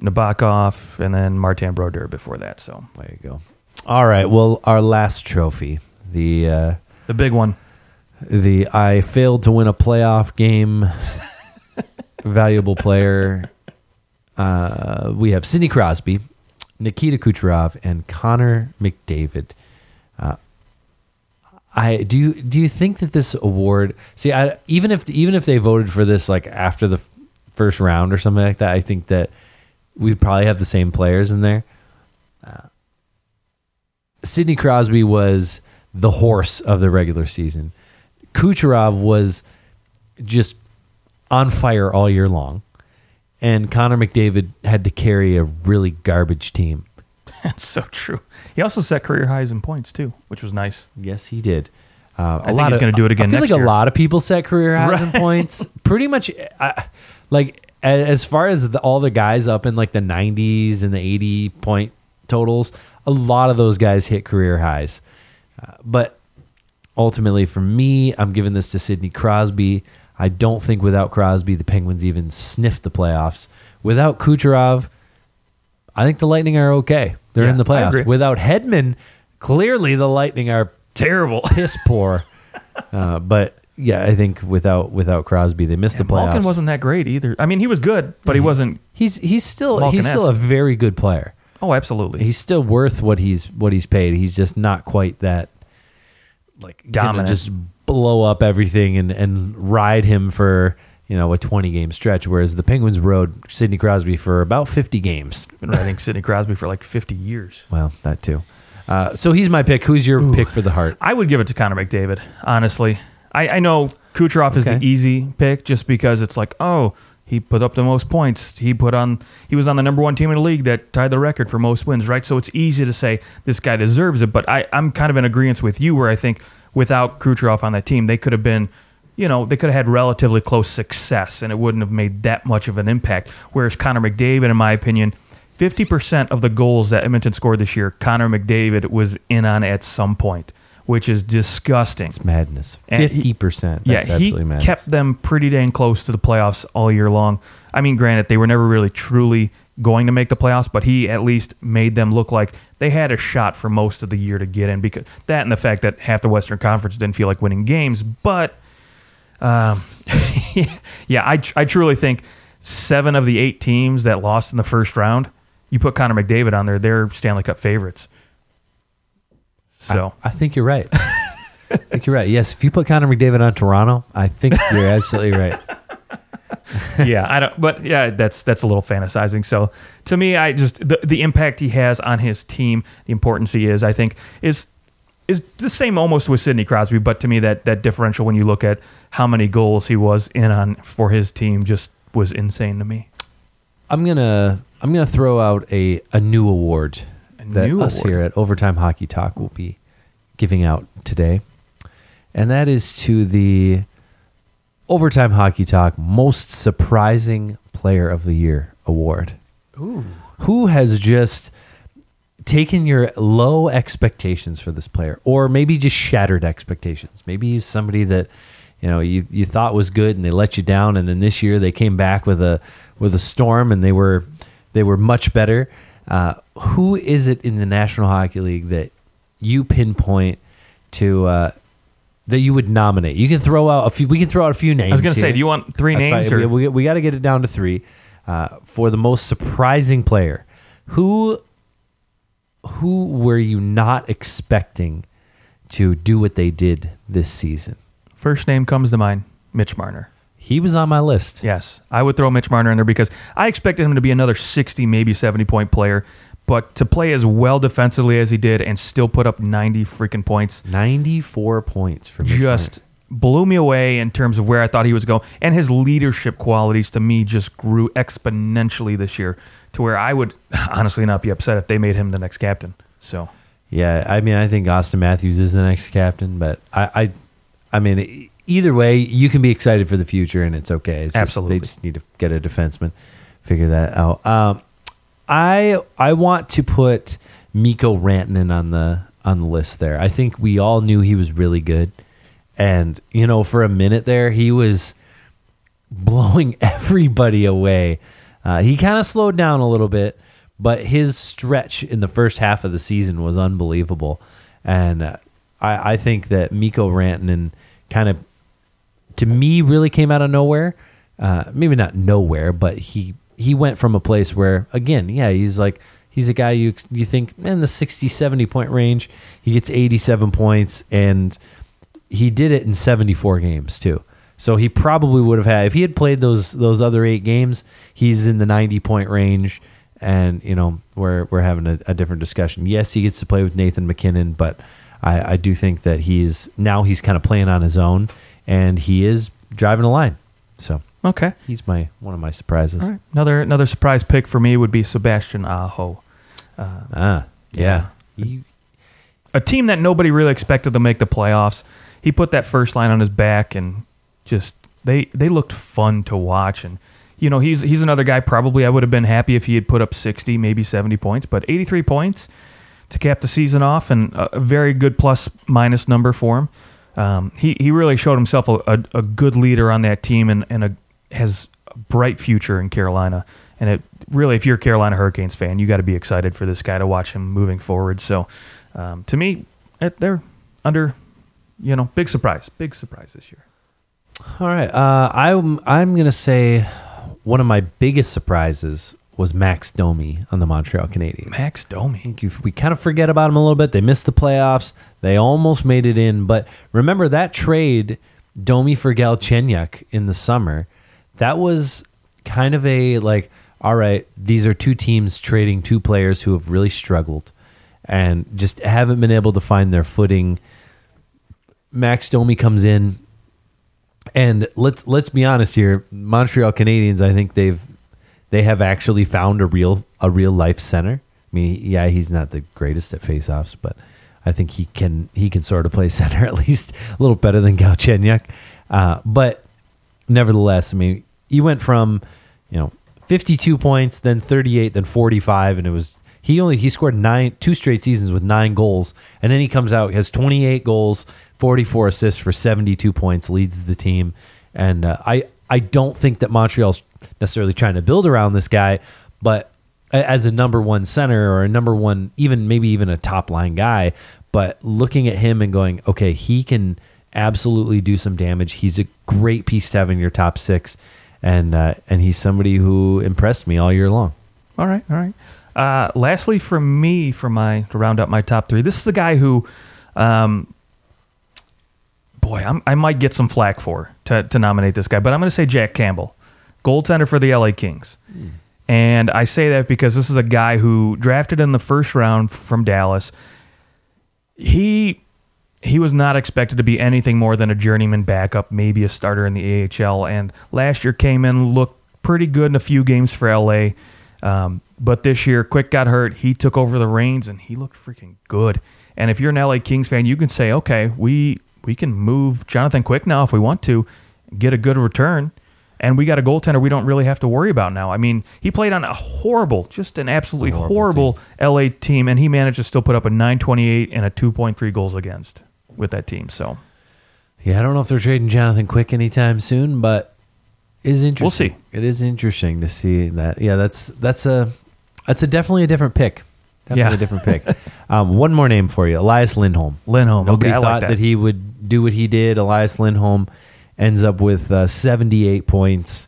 Nabokov, and then Martin Brodeur before that. So There you go. All right. Well, our last trophy, the uh, the big one. the I failed to win a playoff game, [laughs] valuable player. Uh, we have Sidney Crosby, Nikita Kucherov, and Connor McDavid. Uh, I do. You, do you think that this award? See, I, even if even if they voted for this like after the f- first round or something like that, I think that we'd probably have the same players in there. Uh, Sidney Crosby was the horse of the regular season. Kucherov was just on fire all year long, and Connor McDavid had to carry a really garbage team. That's [laughs] so true. He also set career highs in points too, which was nice. Yes, he did. Uh, a think lot he's of- gonna do it again I feel next like year. a lot of people set career highs in [laughs] points. Pretty much, I, like as far as the, all the guys up in like the 90s and the 80 point totals, a lot of those guys hit career highs. Uh, but ultimately, for me, I'm giving this to Sidney Crosby. I don't think without Crosby, the Penguins even sniff the playoffs. Without Kucherov, I think the Lightning are okay. They're Yeah, in the playoffs. Without Hedman, clearly the Lightning are Terrible. piss poor. [laughs] uh, but yeah, I think without without Crosby, they missed the playoffs. Malkin wasn't that great either. I mean, he was good, but he wasn't. he's he's still he's still a very good player. Oh, absolutely. He's still worth what he's what he's paid. He's just not quite that like gonna Dominant. Just blow up everything and and ride him for you know a twenty game stretch. Whereas the Penguins rode Sidney Crosby for about fifty games. Been riding Sidney Crosby for like 50 years. Well, that too. Uh, so he's my pick. Who's your pick for the Hart? I would give it to Connor McDavid, honestly. I, I know Kucherov is Okay. the easy pick just because it's like, oh, he put up the most points. He put on he was on the number one team in the league that tied the record for most wins, right? So it's easy to say this guy deserves it. But I, I'm kind of in agreement with you where I think without Kucherov on that team, they could have been you know, they could have had relatively close success and it wouldn't have made that much of an impact. Whereas Connor McDavid, in my opinion, 50% of the goals that Edmonton scored this year, Connor McDavid was in on at some point, which is disgusting. It's madness. Fifty percent. Yeah, he madness. kept them pretty dang close to the playoffs all year long. I mean, granted, they were never really truly going to make the playoffs, but he at least made them look like they had a shot for most of the year to get in. Because that and the fact that half the Western Conference didn't feel like winning games, but um, [laughs] yeah, I I truly think seven of the eight teams that lost in the first round, you put Connor McDavid on there, they're Stanley Cup favorites. So I, I think you're right. [laughs] I think you're right. Yes, if you put Connor McDavid on Toronto, I think you're absolutely right. [laughs] yeah, I don't. But yeah, that's that's a little fantasizing. So to me, I just the the impact he has on his team, the importance he is, I think is is the same almost with Sidney Crosby. But to me, that that differential when you look at how many goals he was in on for his team just was insane to me. I'm gonna I'm gonna throw out a, a new award A that us award. here at Overtime Hockey Talk will be giving out today, and that is to the Overtime Hockey Talk Most Surprising Player of the Year award. Ooh. Who has just taken your low expectations for this player, or maybe just shattered expectations? Maybe he's somebody that you know you, you thought was good and they let you down, and then this year they came back with a with a storm and they were they were much better. Uh, who is it in the National Hockey League that you pinpoint to uh, that you would nominate? You can throw out a few. We can throw out a few names. I was gonna say, do you want three That's names fine. or We, we, got to get it down to three uh, for the most surprising player. Who who were you not expecting to do what they did this season? first name comes to mind? Mitch Marner. He was on my list. Yes, I would throw Mitch Marner in there because I expected him to be another 60, maybe 70 point player, but to play as well defensively as he did and still put up 90 freaking points Ninety four points for Mitch just blew me away in terms of where I thought he was going. And his leadership qualities to me just grew exponentially this year to where I would [laughs] honestly not be upset if they made him the next captain. So, Yeah, I mean, I think Auston Matthews is the next captain, but I, I, I mean, either way, you can be excited for the future, and it's okay. It's just- Absolutely. they just need to get a defenseman, figure that out. Um, I I want to put Mikko Rantanen on the on the list there. I think we all knew he was really good, and you know, for a minute there, he was blowing [laughs] everybody away. Uh, he kind of slowed down a little bit, but his stretch in the first half of the season was unbelievable. And uh, I, I think that Mikko Rantanen kind of, to me, really came out of nowhere. Uh, maybe not nowhere, but he he went from a place where, again, yeah, he's like he's a guy you you think in the 60, 70 point range. He gets eighty seven points and he did it in 74 games too. So he probably would have had if he had played those those other eight games, he's in the 90 point range. And you know we're we're having a, a different discussion. Yes, he gets to play with Nathan MacKinnon, but I, I do think that he's now he's kind of playing on his own, and he is driving a line. So okay. he's my one of my surprises. Right. Another another surprise pick for me would be Sebastian Aho. Ah, yeah. He- a team that nobody really expected to make the playoffs. He put that first line on his back and just they they looked fun to watch and you know he's he's another guy probably I would have been happy if he had put up 60 maybe 70 points but 83 points to cap the season off and a very good plus minus number for him. Um, he he really showed himself a, a, a good leader on that team and and a, has a bright future in Carolina. And it really, if you're a Carolina Hurricanes fan, you got to be excited for this guy to watch him moving forward. So, um, to me, it, they're under, you know, big surprise, big surprise this year. All right. Uh, I'm I'm gonna say one of my biggest surprises was Max Domi on the Montreal Canadiens. Max Domi. we kind of forget about him a little bit. They missed the playoffs. They almost made it in, but remember that trade, Domi for Galchenyuk in the summer. That was kind of a like, all right, these are two teams trading two players who have really struggled and just haven't been able to find their footing. Max Domi comes in, and let's let's be honest here. Montreal Canadiens, I think they've they have actually found a real a real life center. I mean, yeah, he's not the greatest at faceoffs, but I think he can he can sort of play [laughs] center at least a little better than Galchenyuk. Uh, but nevertheless, I mean, he went from you know 52 points, then 38, then 45, and it was he only he scored nine two straight seasons with nine goals, and then he comes out has 28 goals, 44 assists for 72 points, leads the team, and uh, I I don't think that Montreal's necessarily trying to build around this guy, but as a number one center or a number one, even maybe even a top line guy, but looking at him and going, okay, he can absolutely do some damage. He's a great piece to have in your top six, and uh, and he's somebody who impressed me all year long. All right, all right. Uh, lastly, for me, for my to round up my top three, this is the guy who, um, boy, I'm, I might get some flack for to, to nominate this guy, but I'm going to say Jack Campbell, goaltender for the LA Kings. And I say that because this is a guy who drafted in the first round from Dallas. He he was not expected to be anything more than a journeyman backup, maybe a starter in the AHL. And last year came in, looked pretty good in a few games for LA. Um, but this year, Quick got hurt. He took over the reins and he looked freaking good. And if you're an LA Kings fan, you can say, okay, we we can move Jonathan Quick now if we want to, get a good return. And we got a goaltender we don't really have to worry about now. I mean, he played on a horrible, just an absolutely Horrible horrible, LA team, and he managed to still put up a 928 and a 2.3 goals against with that team. So Yeah, I don't know if they're trading Jonathan Quick anytime soon, but it is interesting. We'll see. It is interesting to see that. Yeah, that's that's a that's a definitely a different pick. Definitely Yeah. a different pick. [laughs] um, one more name for you, Elias Lindholm. Lindholm, Nobody okay, thought like that. that. he would do what he did. Elias Lindholm ends up with uh, 78 points,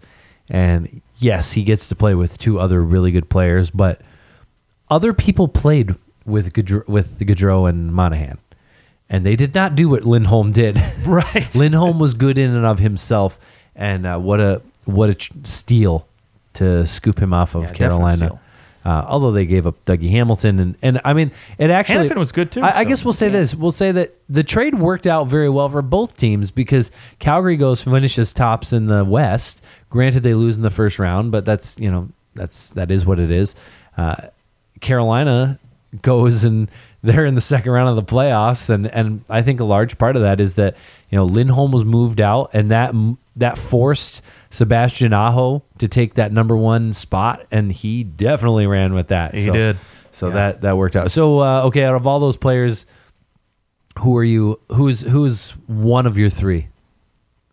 and yes, he gets to play with two other really good players, but other people played with Gaudreau, with the Gaudreau and Monahan, and they did not do what Lindholm did. [laughs] Right. [laughs] Lindholm was good in and of himself, and uh, what a what a steal to scoop him off of Yeah, Carolina. Uh, although they gave up Dougie Hamilton, and, and I mean, it actually was good too, I, I guess we'll say yeah. this: we'll say that the trade worked out very well for both teams because Calgary goes finishes tops in the West. Granted, they lose in the first round, but that's you know that's that is what it is. Uh, Carolina goes and they're in the second round of the playoffs, and and I think a large part of that is that you know Lindholm was moved out, and that that forced Sebastian Aho to take that number one spot, and he definitely ran with that. He So- did. So Yeah. that that worked out. So uh, okay, out of all those players, who are you? Who's who's one of your three?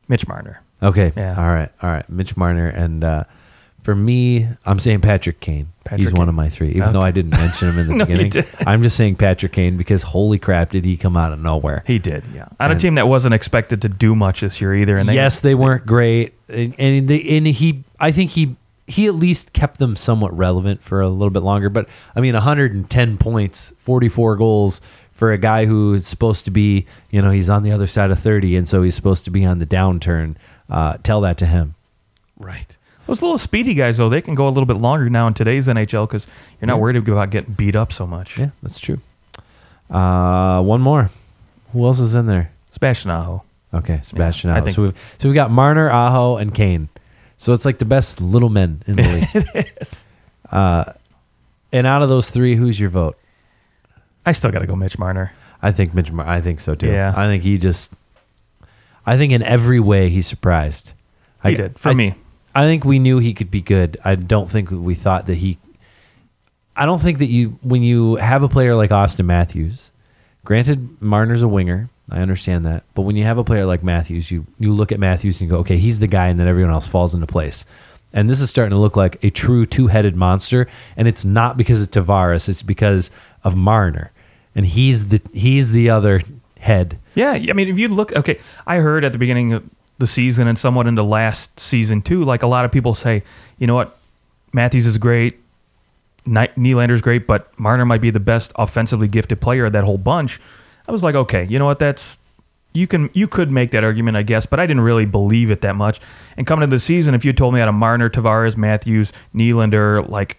Mitch Marner. Okay. Yeah. All right. All right. Mitch Marner and uh, for me, I'm saying Patrick Kane. Patrick He's one of my three, even though I didn't mention him in [laughs] the No, you beginning. didn't. I'm just saying Patrick Kane because holy crap, did he come out of nowhere? He did, yeah. On a And- team that wasn't expected to do much this year either. And they, yes, they weren't great, and, and they and he. I think he he at least kept them somewhat relevant for a little bit longer. But I mean, 110 points, 44 goals for a guy who is supposed to be, you know, he's on the other side of 30, and so he's supposed to be on the downturn. Uh, tell that to him. right. Those little speedy guys though, they can go a little bit longer now in today's NHL because you're not worried about getting beat up so much. Yeah, that's true. Uh, one more. Who else is in there? Sebastian Aho. Okay, Sebastian I Aho. think- so, we've, so we've got Marner, Aho, and Kane. So it's like the best little men in the [laughs] league. it is. and out of those three, who's your vote? I still got to go Mitch Marner. I think Mitch. Mar- I think so too. Yeah. I think he just. I think in every way he surprised. He I did, for I- me. I think we knew he could be good. I don't think we thought that he. I don't think that you when you have a player like Auston Matthews, granted Marner's a winger. I understand that, but when you have a player like Matthews, you you look at Matthews and you go, okay, he's the guy, and then everyone else falls into place. And this is starting to look like a true two-headed monster, and it's not because of Tavares; it's because of Marner, and he's the he's the other head. Yeah, I mean, if you look, okay, I heard at the beginning of the season and somewhat into last season too, like a lot of people say, you know what, Matthews is great, Nylander's great, but Marner might be the best offensively gifted player of that whole bunch. I was like, okay, you know what, that's you can you could make that argument, I guess, but I didn't really believe it that much. And coming into the season, if you told me out of Marner, Tavares, Matthews, Nylander, like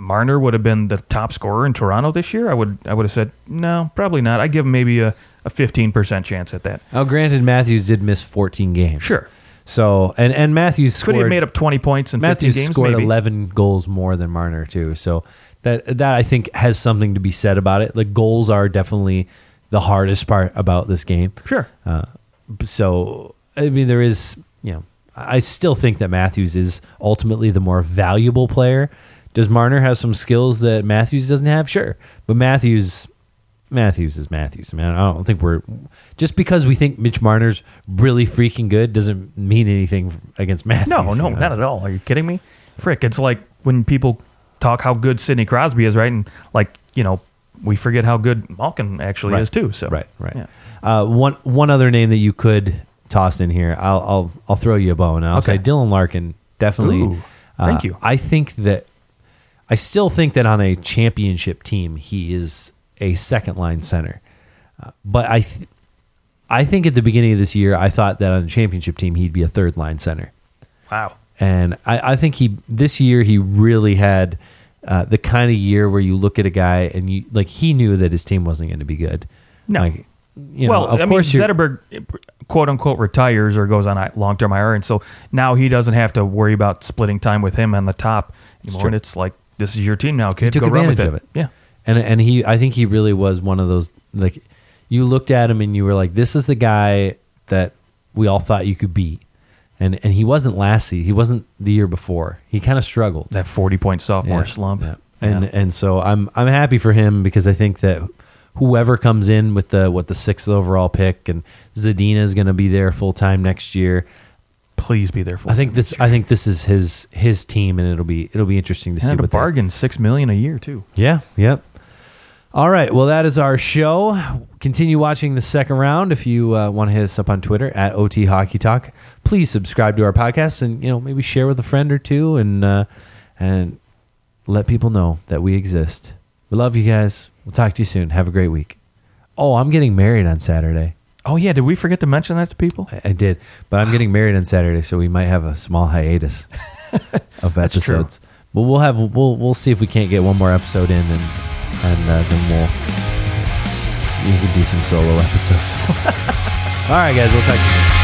Marner would have been the top scorer in Toronto this year, I would I would have said no, probably not. I give him maybe a a fifteen percent chance at that. Now, granted, Matthews did miss 14 games. Sure. So and and Matthews Could he have made up twenty points in Matthews fifteen games? scored maybe. 11 goals more than Marner too. So that that I think has something to be said about it. The goals are definitely the hardest part about this game. Sure. Uh, so I mean, there is you know I still think that Matthews is ultimately the more valuable player. Does Marner have some skills that Matthews doesn't have? Sure, but Matthews. Matthews is Matthews, man. I don't think we're just because we think Mitch Marner's really freaking good doesn't mean anything against Matthews. No, no, you know? not at all. Are you kidding me? Frick, it's like when people talk how good Sidney Crosby is, right? And like you know, we forget how good Malkin actually Right. is too. So Right, right. Yeah. Uh, one one other name that you could toss in here. I'll I'll I'll throw you a bone. I'll Okay. say Dylan Larkin. Definitely. Ooh, uh, thank you. I think that I still think that on a championship team, he is a second line center. Uh, but I, th- I think at the beginning of this year, I thought that on a championship team, he'd be a third line center. Wow. And I, I think he this year he really had uh, the kind of year where you look at a guy and you like he knew that his team wasn't going to be good. No. Like, you know, well, of I course mean, Zetterberg, quote unquote, retires or goes on a long term IR, and so now he doesn't have to worry about splitting time with him on the top anymore. And it's like this is your team now, kid. took Go run with advantage it. of it. Yeah, and and he I think he really was one of those like you looked at him and you were like this is the guy that we all thought you could beat. And and he wasn't Lassie. He wasn't the year before. He kind of struggled. that forty point sophomore Yeah, slump. yeah. And Yeah. and so I'm I'm happy for him because I think that whoever comes in with the what the sixth overall pick and Zadina is going to be there full time next year. Please be there for. I think this I think this is his his team and it'll be it'll be interesting to see and a what they- bargain six million a year too. Yeah, yep. All right, well that is our show. Continue watching the second round. If you uh, want to hit us up on Twitter at OT Hockey Talk, please subscribe to our podcast and you know maybe share with a friend or two and uh, and let people know that we exist. We love you guys. We'll talk to you soon. Have a great week. Oh, I'm getting married on Saturday. Oh yeah, did we forget to mention that to people? I, I did, but I'm getting married on Saturday, so we might have a small hiatus [laughs] of That's true. episodes. But we'll have we'll we'll see if we can't get one more episode in, and and uh, then we'll we can do some solo episodes. [laughs] All right, guys, we'll talk to you.